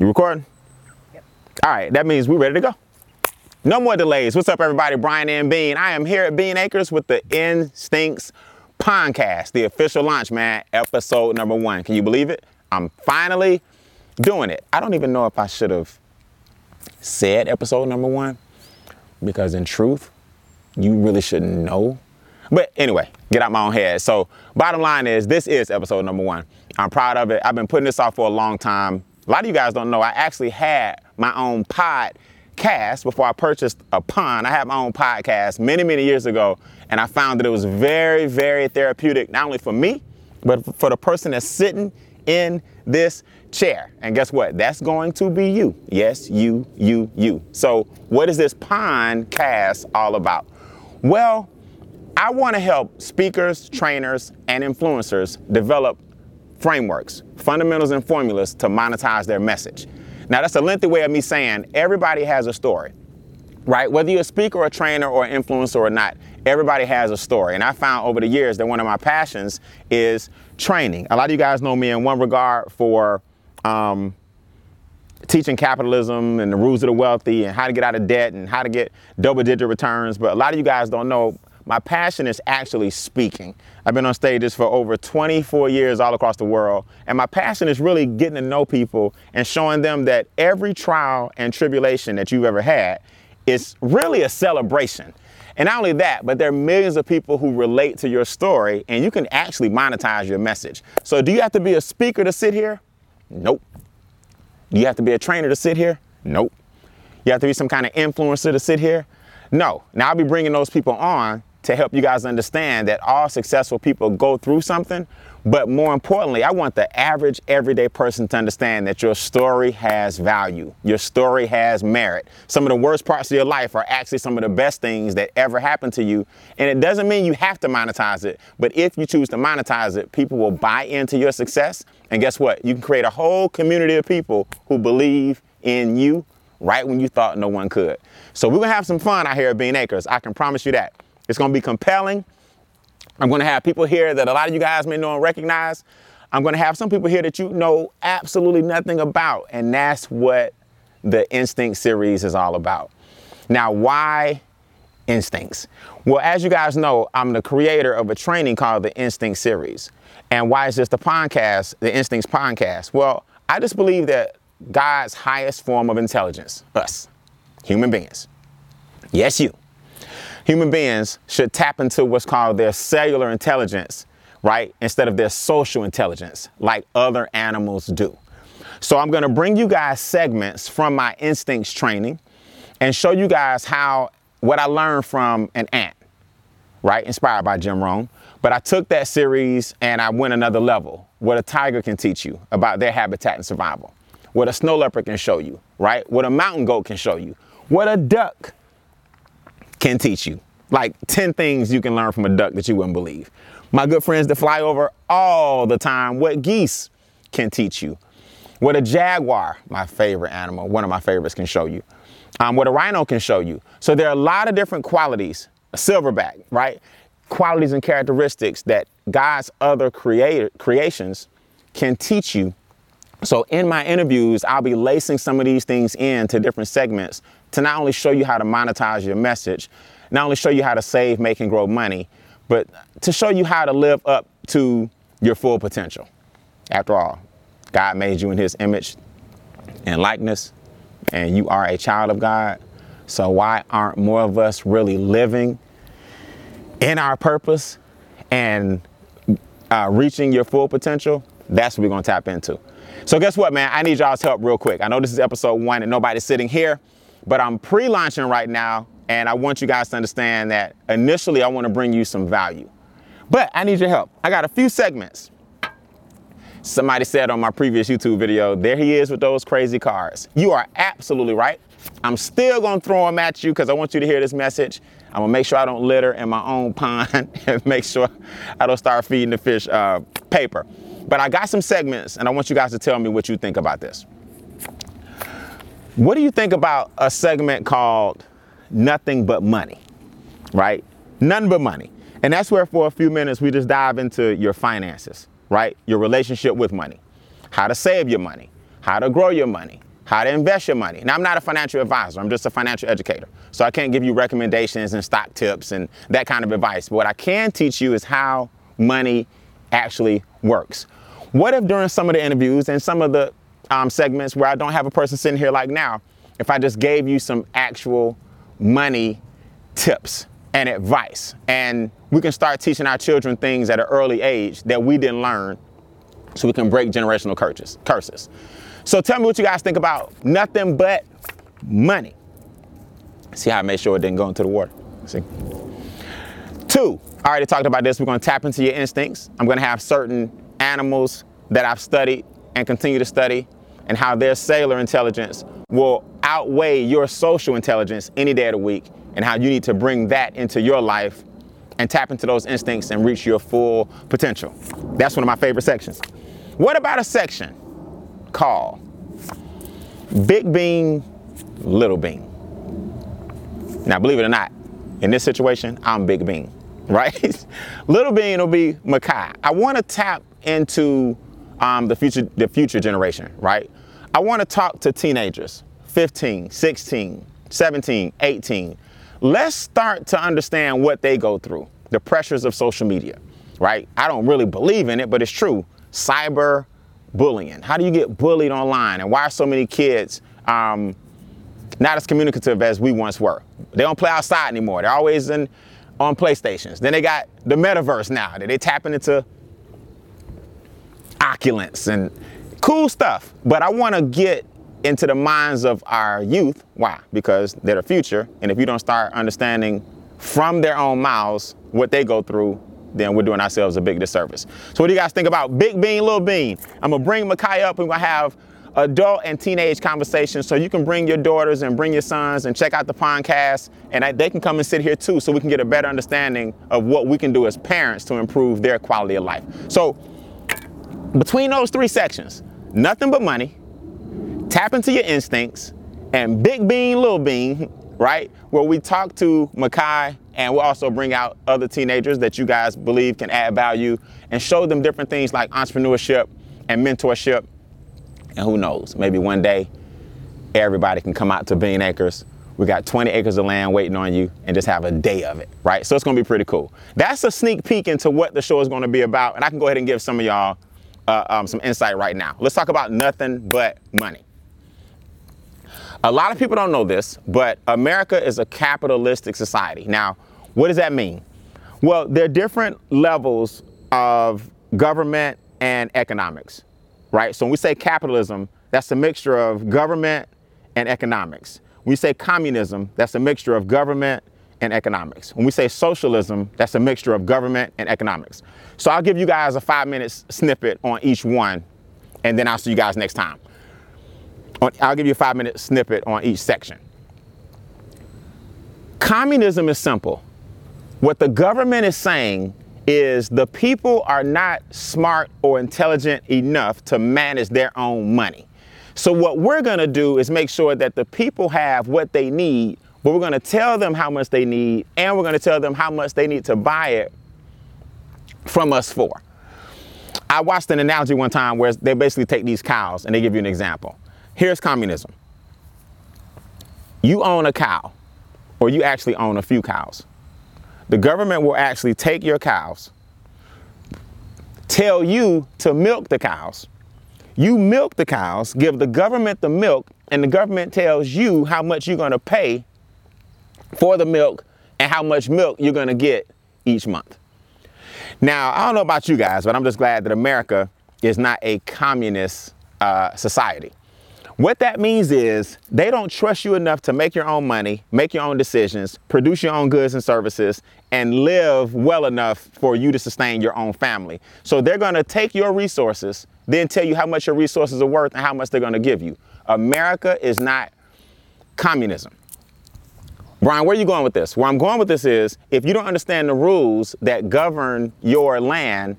You recording? Yep. All right, that means we're ready to go. No more delays. What's up, everybody? Brian and Beane. I am here at Beane Acres with the Instincts Podcast, the official launch, man, episode number one. Can you believe it? I'm finally doing it. I don't even know if I should have said episode number one because, in truth, you really shouldn't know. But anyway, get out my own head. So, bottom line is, this is episode number one. I'm proud of it. I've been putting this off for a long time. A lot of you guys don't know, I actually had my own podcast before I purchased a pond. I had my own podcast many, many years ago, and I found that it was very, very therapeutic, not only for me, but for the person that's sitting in this chair. And guess what? That's going to be you. Yes, you, you, you. So, what is this podcast all about? Well, I want to help speakers, trainers, and influencers develop frameworks, fundamentals, and formulas to monetize their message. Now, that's a lengthy way of me saying everybody has a story, right? Whether you're a speaker, a trainer, or an influencer or not, everybody has a story. And I found over the years that one of my passions is training. A lot of you guys know me in one regard for um, teaching capitalism and the rules of the wealthy and how to get out of debt and how to get double digit returns. But a lot of you guys don't know my passion is actually speaking. I've been on stages for over 24 years all across the world, and my passion is really getting to know people and showing them that every trial and tribulation that you've ever had is really a celebration. And not only that, but there are millions of people who relate to your story, and you can actually monetize your message. So, do you have to be a speaker to sit here? Nope. Do you have to be a trainer to sit here? Nope. You have to be some kind of influencer to sit here? No. Now, I'll be bringing those people on to help you guys understand that all successful people go through something. But more importantly, I want the average everyday person to understand that your story has value. Your story has merit. Some of the worst parts of your life are actually some of the best things that ever happened to you. And it doesn't mean you have to monetize it, but if you choose to monetize it, people will buy into your success. And guess what? You can create a whole community of people who believe in you right when you thought no one could. So we're gonna have some fun out here at Beane Acres. I can promise you that. It's going to be compelling. I'm going to have people here that a lot of you guys may know and recognize. I'm going to have some people here that you know absolutely nothing about. And that's what the Instinct series is all about. Now, why Instincts? Well, as you guys know, I'm the creator of a training called the Instinct series. And why is this the podcast, the Instincts podcast? Well, I just believe that God's highest form of intelligence, us, human beings, yes, you, human beings should tap into what's called their cellular intelligence, right? Instead of their social intelligence, like other animals do. So I'm gonna bring you guys segments from my instincts training and show you guys how what I learned from an ant, right? Inspired by Jim Rohn. But I took that series and I went another level. What a tiger can teach you about their habitat and survival. What a snow leopard can show you, right? What a mountain goat can show you. What a duck can teach you. Like 10 things you can learn from a duck that you wouldn't believe. My good friends that fly over all the time, what geese can teach you. What a jaguar, my favorite animal, one of my favorites, can show you. Um, what a rhino can show you. So there are a lot of different qualities, a silverback, right? Qualities and characteristics that God's other creator, creations can teach you. So in my interviews, I'll be lacing some of these things into different segments to not only show you how to monetize your message, not only show you how to save, make, and grow money, but to show you how to live up to your full potential. After all, God made you in his image and likeness, and you are a child of God. So why aren't more of us really living in our purpose and uh, reaching your full potential? That's what we're gonna tap into. So guess what, man? I need y'all's help real quick. I know this is episode one and nobody's sitting here, but I'm pre-launching right now and I want you guys to understand that initially I want to bring you some value. But I need your help. I got a few segments. Somebody said on my previous YouTube video, there he is with those crazy cars. You are absolutely right. I'm still gonna throw them at you because I want you to hear this message. I'm gonna make sure I don't litter in my own pond and make sure I don't start feeding the fish uh, paper. But I got some segments and I want you guys to tell me what you think about this. What do you think about a segment called Nothing But Money? Right? None but money. And that's where for a few minutes we just dive into your finances, right? Your relationship with money, how to save your money, how to grow your money, how to invest your money. Now, I'm not a financial advisor, I'm just a financial educator. So I can't give you recommendations and stock tips and that kind of advice. But what I can teach you is how money actually works. What if during some of the interviews and some of the um, segments where I don't have a person sitting here like now, if I just gave you some actual money tips and advice, and we can start teaching our children things at an early age that we didn't learn so we can break generational curses. curses. So tell me what you guys think about nothing but money. See how I made sure it didn't go into the water. See? Two, I already talked about this. We're going to tap into your instincts. I'm going to have certain animals that I've studied and continue to study and how their cellular intelligence will outweigh your social intelligence any day of the week and how you need to bring that into your life and tap into those instincts and reach your full potential. That's one of my favorite sections. What about a section called Big Beane, Little Beane? Now, believe it or not, in this situation, I'm Big Beane, right? little Beane will be Makai. I want to tap into um, the future, the future generation, right? I want to talk to teenagers, 15, 16, 17, 18. Let's start to understand what they go through, the pressures of social media, right? I don't really believe in it, but it's true. Cyber bullying. How do you get bullied online? And why are so many kids um, not as communicative as we once were? They don't play outside anymore. They're always in on PlayStations. Then they got the metaverse now that they tapping into Oculus and cool stuff. But I want to get into the minds of our youth. Why? Because they're the future. And if you don't start understanding from their own mouths what they go through, then we're doing ourselves a big disservice. So what do you guys think about Big Beane, Little Beane? I'm gonna bring Makai up we're gonna have adult and teenage conversations so you can bring your daughters and bring your sons and check out the podcast and they can come and sit here too so we can get a better understanding of what we can do as parents to improve their quality of life. So between those three sections, nothing but money, tap into your instincts, and Big Beane, Little Beane, right? Where we talk to Makai and we'll also bring out other teenagers that you guys believe can add value and show them different things like entrepreneurship and mentorship. And who knows, maybe one day everybody can come out to Beane Acres. We got 20 acres of land waiting on you and just have a day of it, right? So it's gonna be pretty cool. That's a sneak peek into what the show is gonna be about. And I can go ahead and give some of y'all uh, um, some insight right now. Let's talk about nothing but money. A lot of people don't know this, but America is a capitalistic society. Now, what does that mean? Well, there are different levels of government and economics, right? So when we say capitalism, that's a mixture of government and economics. When we say communism, that's a mixture of government and economics. When we say socialism, that's a mixture of government and economics. So I'll give you guys a five minute snippet on each one, and then I'll see you guys next time. I'll give you a five minute snippet on each section. Communism is simple. What the government is saying is the people are not smart or intelligent enough to manage their own money. So what we're going to do is make sure that the people have what they need, but we're going to tell them how much they need and we're going to tell them how much they need to buy it from us for. I watched an analogy one time where they basically take these cows and they give you an example. Here's communism. You own a cow or you actually own a few cows the government will actually take your cows, tell you to milk the cows. You milk the cows, give the government the milk, and the government tells you how much you're going to pay for the milk and how much milk you're going to get each month. Now, I don't know about you guys, but I'm just glad that America is not a communist uh, society. What that means is they don't trust you enough to make your own money, make your own decisions, produce your own goods and services, and live well enough for you to sustain your own family. So they're to take your resources, then tell you how much your resources are worth and how much they're to give you. America is not communism. Brian, where are you going with this? Where I'm going with this is if you don't understand the rules that govern your land,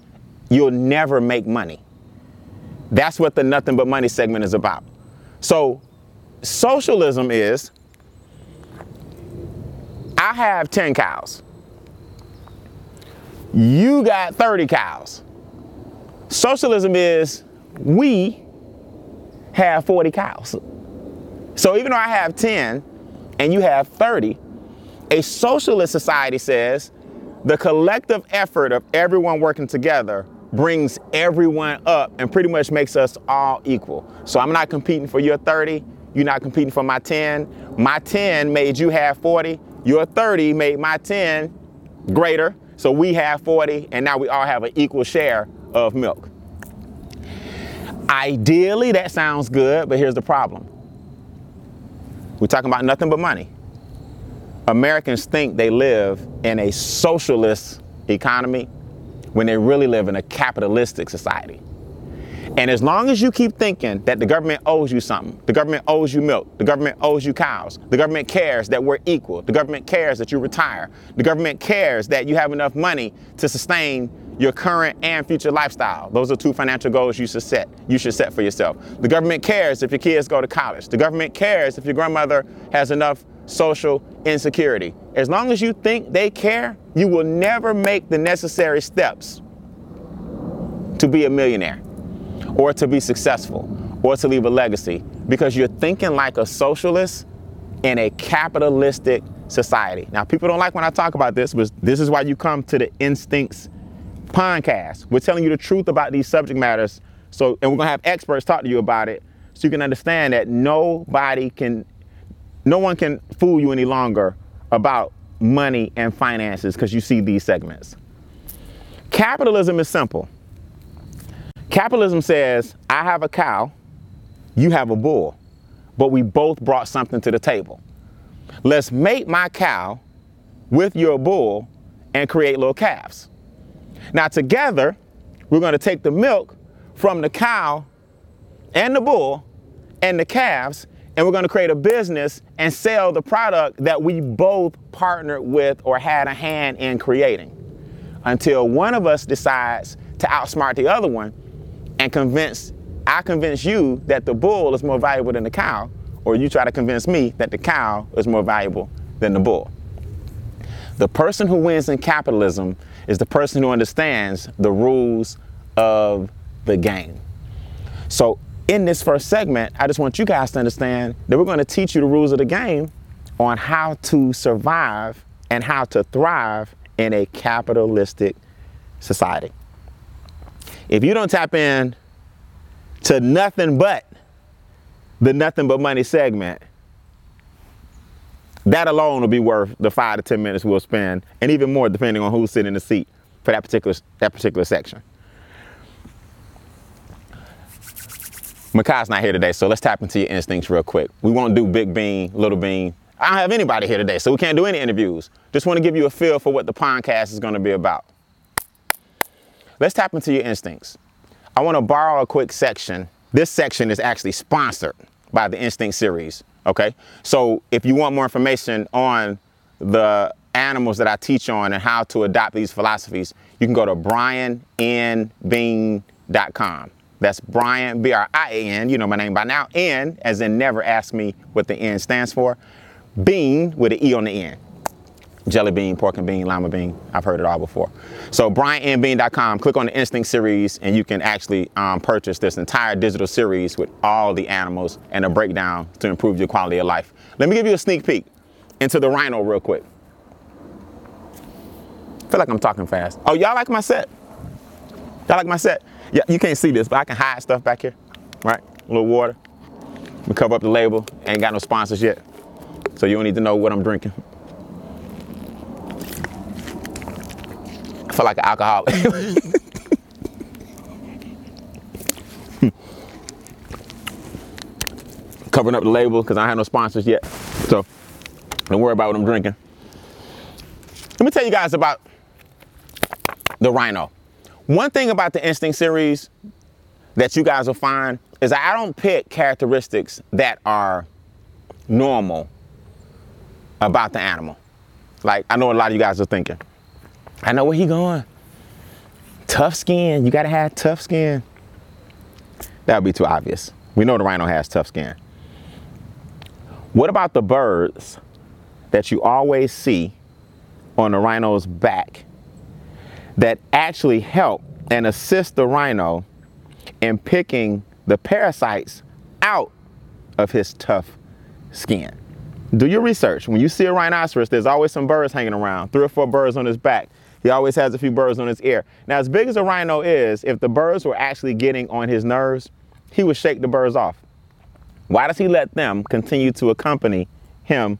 you'll never make money. That's what the nothing but money segment is about. So socialism is I have 10 cows. You got 30 cows. Socialism is we have 40 cows. So even though I have 10 and you have 30, a socialist society says the collective effort of everyone working together brings everyone up and pretty much makes us all equal. So I'm not competing for your 30, you're not competing for my 10. My 10 made you have 40, your 30 made my 10 greater. So we have 40 and now we all have an equal share of milk. Ideally, that sounds good, but here's the problem. We're talking about nothing but money. Americans think they live in a socialist economy when they really live in a capitalistic society. And as long as you keep thinking that the government owes you something, the government owes you milk, the government owes you cows, the government cares that we're equal, the government cares that you retire, the government cares that you have enough money to sustain your current and future lifestyle. Those are two financial goals you should set. You should set for yourself. The government cares if your kids go to college. The government cares if your grandmother has enough social insecurity. As long as you think they care, you will never make the necessary steps to be a millionaire or to be successful or to leave a legacy because you're thinking like a socialist in a capitalistic society. Now, people don't like when I talk about this, but this is why you come to the Instincts podcast. We're telling you the truth about these subject matters. So, and we're gonna have experts talk to you about it so you can understand that nobody can, no one can fool you any longer about money and finances because you see these segments. Capitalism is simple. Capitalism says, I have a cow, you have a bull, but we both brought something to the table. Let's mate my cow with your bull and create little calves. Now, together, we're going to take the milk from the cow and the bull and the calves, and we're going to create a business and sell the product that we both partnered with or had a hand in creating until one of us decides to outsmart the other one and convince I convince you that the bull is more valuable than the cow, or you try to convince me that the cow is more valuable than the bull. The person who wins in capitalism is the person who understands the rules of the game. So, in this first segment, I just want you guys to understand that we're going to teach you the rules of the game on how to survive and how to thrive in a capitalistic society. If you don't tap in to nothing but the nothing but money segment, that alone will be worth the five to ten minutes we'll spend, and even more depending on who's sitting in the seat for that particular that particular section. Makai's not here today, so let's tap into your instincts real quick. We won't do big beane, little beane. I don't have anybody here today, so we can't do any interviews. Just want to give you a feel for what the podcast is going to be about. Let's tap into your instincts. I want to borrow a quick section. This section is actually sponsored by the Instinct series. Okay. So if you want more information on the animals that I teach on and how to adopt these philosophies, you can go to briannbeane.com. That's Brian, B R I A N, you know my name by now. N, as in never ask me what the N stands for. Bean with an E on the end jelly bean, pork and bean, lima bean. I've heard it all before. So briannbeane.com, click on the Instinct series and you can actually um, purchase this entire digital series with all the animals and a breakdown to improve your quality of life. Let me give you a sneak peek into the rhino real quick. I feel like I'm talking fast. Oh, y'all like my set? Y'all like my set? Yeah, you can't see this, but I can hide stuff back here, right? A little water. We cover up the label. Ain't got no sponsors yet. So you don't need to know what I'm drinking. Feel like an alcoholic. Covering up the label because I have no sponsors yet. So don't worry about what I'm drinking. Let me tell you guys about the Rhino. One thing about the Instinct series that you guys will find is I don't pick characteristics that are normal about the animal. Like I know a lot of you guys are thinking, I know where he going. Tough skin. You gotta have tough skin. That would be too obvious. We know the rhino has tough skin. What about the birds that you always see on the rhino's back that actually help and assist the rhino in picking the parasites out of his tough skin. Do your research. When you see a rhinoceros, there's always some birds hanging around, three or four birds on his back. He always has a few birds on his ear. Now, as big as a rhino is, if the birds were actually getting on his nerves, he would shake the birds off. Why does he let them continue to accompany him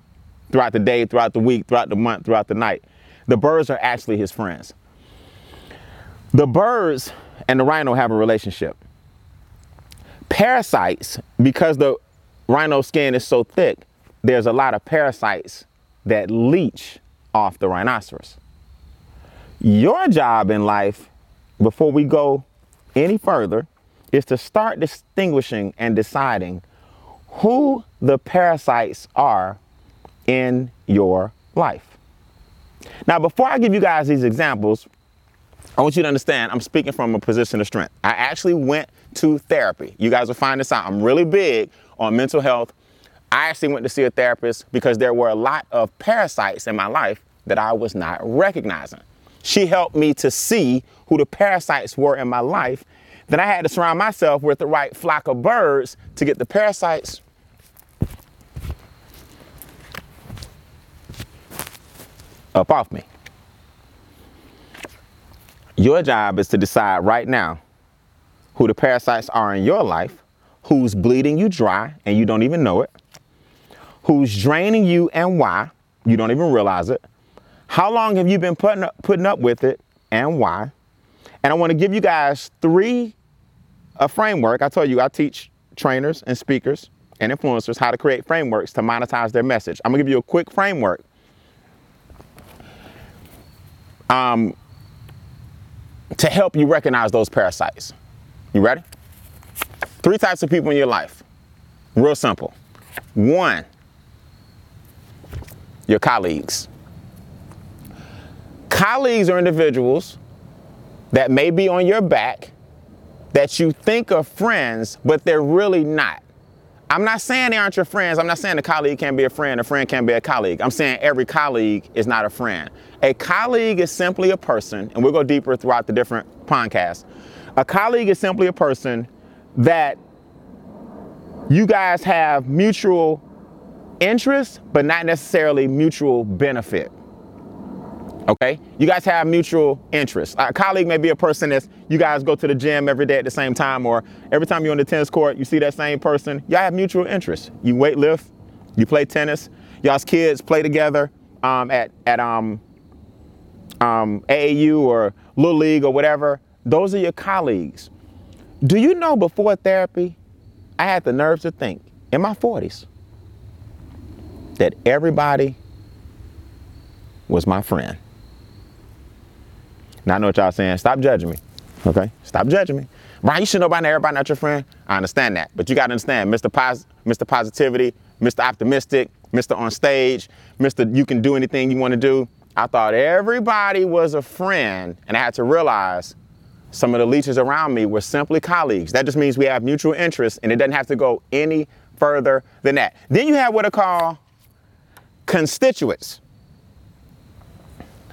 throughout the day, throughout the week, throughout the month, throughout the night? The birds are actually his friends. The birds and the rhino have a relationship. Parasites, because the rhino skin is so thick, there's a lot of parasites that leech off the rhinoceros. Your job in life, before we go any further, is to start distinguishing and deciding who the parasites are in your life. Now, before I give you guys these examples, I want you to understand I'm speaking from a position of strength. I actually went to therapy. You guys will find this out. I'm really big on mental health. I actually went to see a therapist because there were a lot of parasites in my life that I was not recognizing. She helped me to see who the parasites were in my life. Then I had to surround myself with the right flock of birds to get the parasites up off me. Your job is to decide right now who the parasites are in your life, who's bleeding you dry and you don't even know it, who's draining you and why you don't even realize it. How long have you been putting up, putting up with it and why? And I want to give you guys three a framework. I told you I teach trainers and speakers and influencers how to create frameworks to monetize their message. I'm gonna give you a quick framework. Um, to help you recognize those parasites. You ready? Three types of people in your life. Real simple. One, your colleagues. Colleagues are individuals that may be on your back that you think are friends, but they're really not. I'm not saying they aren't your friends. I'm not saying a colleague can't be a friend, a friend can't be a colleague. I'm saying every colleague is not a friend. A colleague is simply a person, and we'll go deeper throughout the different podcasts. A colleague is simply a person that you guys have mutual interest, but not necessarily mutual benefit. Okay? You guys have mutual interests. A colleague may be a person that's you guys go to the gym every day at the same time, or every time you're on the tennis court, you see that same person. Y'all have mutual interests. You weight lift, you play tennis, y'all's kids play together um, at, at um, um, AAU or Little League or whatever. Those are your colleagues. Do you know before therapy, I had the nerves to think in my 40s that everybody was my friend. Now I know what y'all saying. Stop judging me. Okay? Stop judging me. Brian, you should know about everybody not your friend. I understand that. But you gotta understand, Mr. Pos- Mr. Positivity, Mr. Optimistic, Mr. On Stage, Mr. You can do anything you want to do. I thought everybody was a friend, and I had to realize some of the leeches around me were simply colleagues. That just means we have mutual interests, and it doesn't have to go any further than that. Then you have what I call constituents.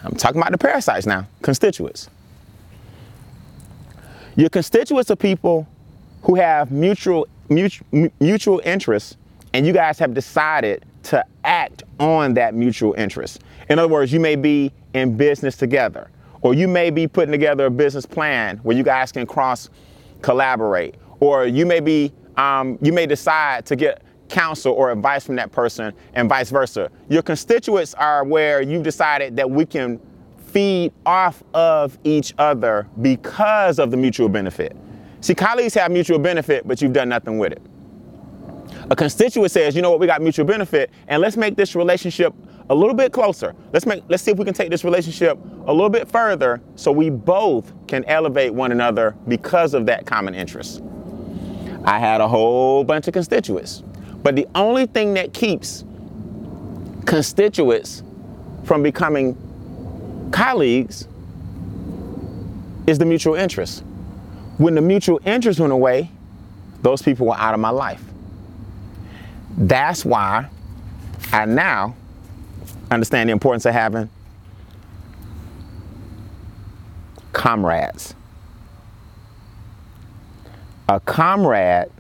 I'm talking about the parasites now, constituents. Your constituents are people who have mutual, mutual, mutual interests, and you guys have decided to act on that mutual interest. In other words, you may be in business together, or you may be putting together a business plan where you guys can cross collaborate, or you may be, um, you may decide to get counsel or advice from that person and vice versa. Your constituents are where you've decided that we can feed off of each other because of the mutual benefit. See, colleagues have mutual benefit, but you've done nothing with it. A constituent says, you know what, we got mutual benefit, and let's make this relationship a little bit closer. Let's make let's see if we can take this relationship a little bit further so we both can elevate one another because of that common interest. I had a whole bunch of constituents. But the only thing that keeps constituents from becoming colleagues is the mutual interest. When the mutual interest went away, those people were out of my life. That's why I now understand the importance of having comrades. A comrade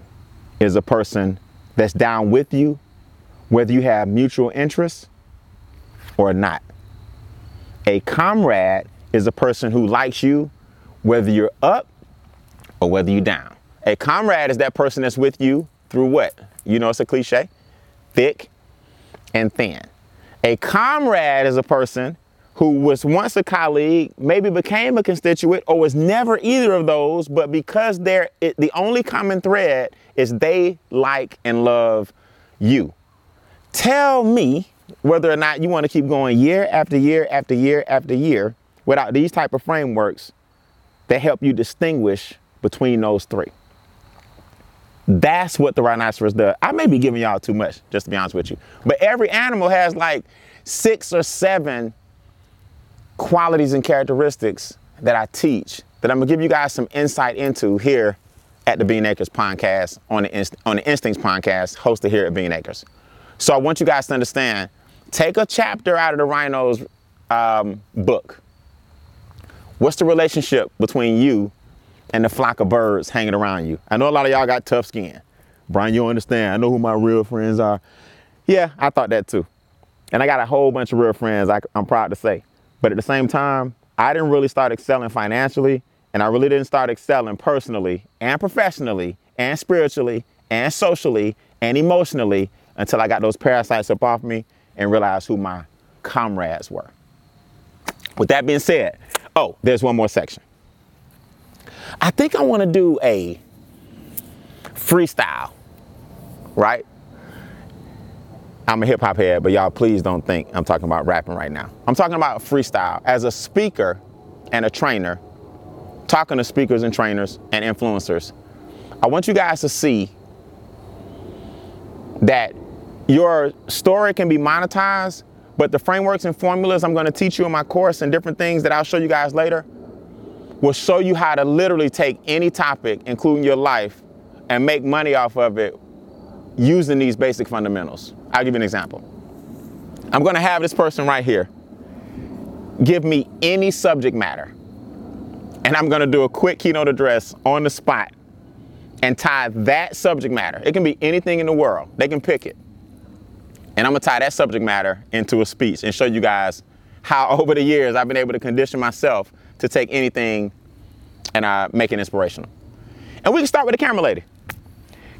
is a person that's down with you whether you have mutual interests or not. A comrade is a person who likes you whether you're up or whether you're down. A comrade is that person that's with you through what? You know, it's a cliche thick and thin. A comrade is a person who was once a colleague, maybe became a constituent, or was never either of those, but because they're it, the only common thread is they like and love you. Tell me whether or not you want to keep going year after year after year after year without these type of frameworks that help you distinguish between those three. That's what the rhinoceros does. I may be giving y'all too much, just to be honest with you. But every animal has like six or seven qualities and characteristics that I teach that I'm gonna give you guys some insight into here at the Beane Acres podcast on the, Inst- on the Instincts podcast hosted here at Beane Acres. So I want you guys to understand, take a chapter out of the rhino's um, book. What's the relationship between you and the flock of birds hanging around you. I know a lot of y'all got tough skin. Brian, you understand. I know who my real friends are. Yeah, I thought that too. And I got a whole bunch of real friends, I, I'm proud to say. But at the same time, I didn't really start excelling financially, and I really didn't start excelling personally and professionally and spiritually and socially and emotionally until I got those parasites up off me and realized who my comrades were. With that being said, oh, there's one more section. I think I want to do a freestyle, right? I'm a hip hop head, but y'all please don't think I'm talking about rapping right now. I'm talking about freestyle. As a speaker and a trainer, talking to speakers and trainers and influencers, I want you guys to see that your story can be monetized, but the frameworks and formulas I'm to teach you in my course and different things that I'll show you guys later will show you how to literally take any topic, including your life, and make money off of it using these basic fundamentals. I'll give you an example. I'm going to have this person right here give me any subject matter, and I'm going to do a quick keynote address on the spot and tie that subject matter. It can be anything in the world, they can pick it. And I'm going to tie that subject matter into a speech and show you guys how over the years I've been able to condition myself to take anything and uh, make it inspirational. And we can start with the camera lady.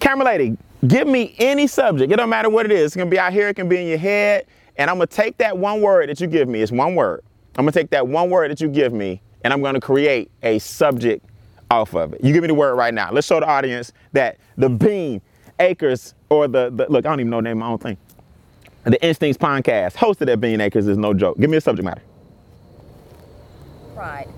Camera lady, give me any subject. It don't matter what it is. It's gonna be out here, it can be in your head. And I'm gonna take that one word that you give me. It's one word. I'm gonna take that one word that you give me and I'm gonna create a subject off of it. You give me the word right now. Let's show the audience that the beane acres or the, the look, I don't even know the name of my own thing. The Instincts podcast, hosted at Beane Acres, is no joke. Give me a subject matter. Pride.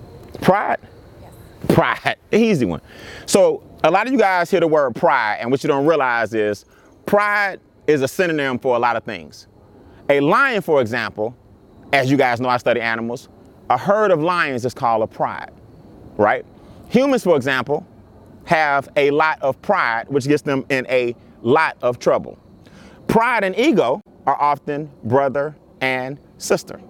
Pride? Yes. Pride. The easy one. So a lot of you guys hear the word pride, and what you don't realize is pride is a synonym for a lot of things. A lion, for example, as you guys know, I study animals, a herd of lions is called a pride, right? Humans, for example, have a lot of pride, which gets them in a lot of trouble. Pride and ego are often brother and sister.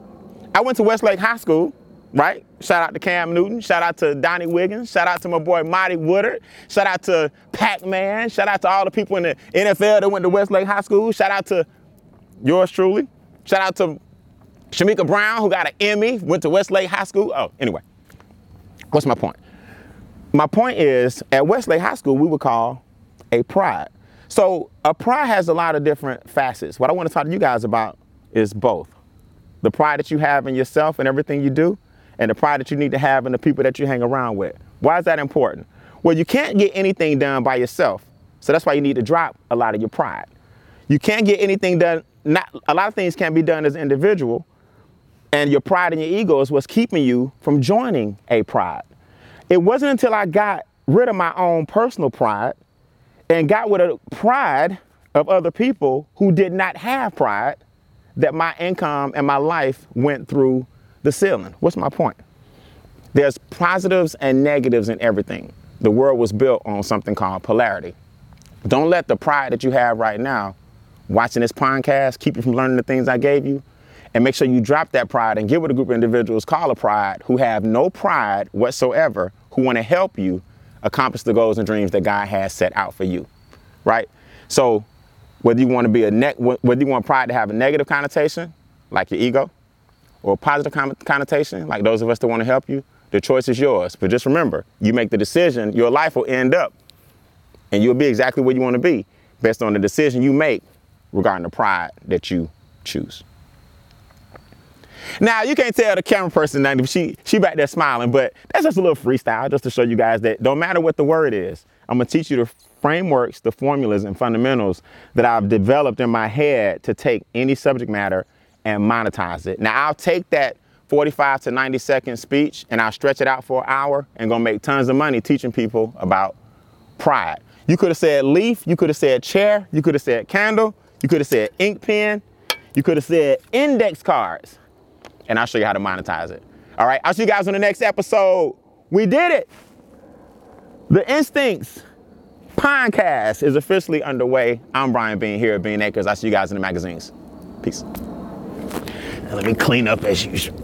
I went to Westlake High School, right? Shout out to Cam Newton. Shout out to Donnie Wiggins. Shout out to my boy Monty Woodard. Shout out to Pac-Man. Shout out to all the people in the NFL that went to Westlake High School. Shout out to yours truly. Shout out to Shamika Brown, who got an Emmy, went to Westlake High School. Oh, anyway, what's my point? My point is, at Westlake High School, we would call a pride. So a pride has a lot of different facets. What I want to talk to you guys about is both. The pride that you have in yourself and everything you do, and the pride that you need to have in the people that you hang around with. Why is that important? Well, you can't get anything done by yourself. So that's why you need to drop a lot of your pride. You can't get anything done, not a lot of things can't be done as an individual, and your pride and your ego is what's keeping you from joining a pride. It wasn't until I got rid of my own personal pride and got with a pride of other people who did not have pride that my income and my life went through the ceiling. What's my point? There's positives and negatives in everything. The world was built on something called polarity. Don't let the pride that you have right now, watching this podcast, keep you from learning the things I gave you. And make sure you drop that pride and get with a group of individuals called a pride who have no pride whatsoever, who want to help you accomplish the goals and dreams that God has set out for you. Right? So Whether you want to be a ne- whether you want pride to have a negative connotation, like your ego, or positive connotation, like those of us that want to help you, the choice is yours. But just remember, you make the decision, your life will end up, and you'll be exactly where you want to be based on the decision you make regarding the pride that you choose. Now you can't tell the camera person nothing. She she back there smiling, but that's just a little freestyle just to show you guys that don't matter what the word is. I'm gonna teach you the frameworks, the formulas, and fundamentals that I've developed in my head to take any subject matter and monetize it. Now I'll take that 45 to 90 second speech and I'll stretch it out for an hour and gonna make tons of money teaching people about pride. You could have said leaf, you could have said chair, you could have said candle, you could have said ink pen, you could have said index cards, and I'll show you how to monetize it. All right, I'll see you guys on the next episode. We did it. The Instincts podcast is officially underway. I'm Brian Beane here at Beane Acres. I'll see you guys in the magazines. Peace. Let me clean up as usual.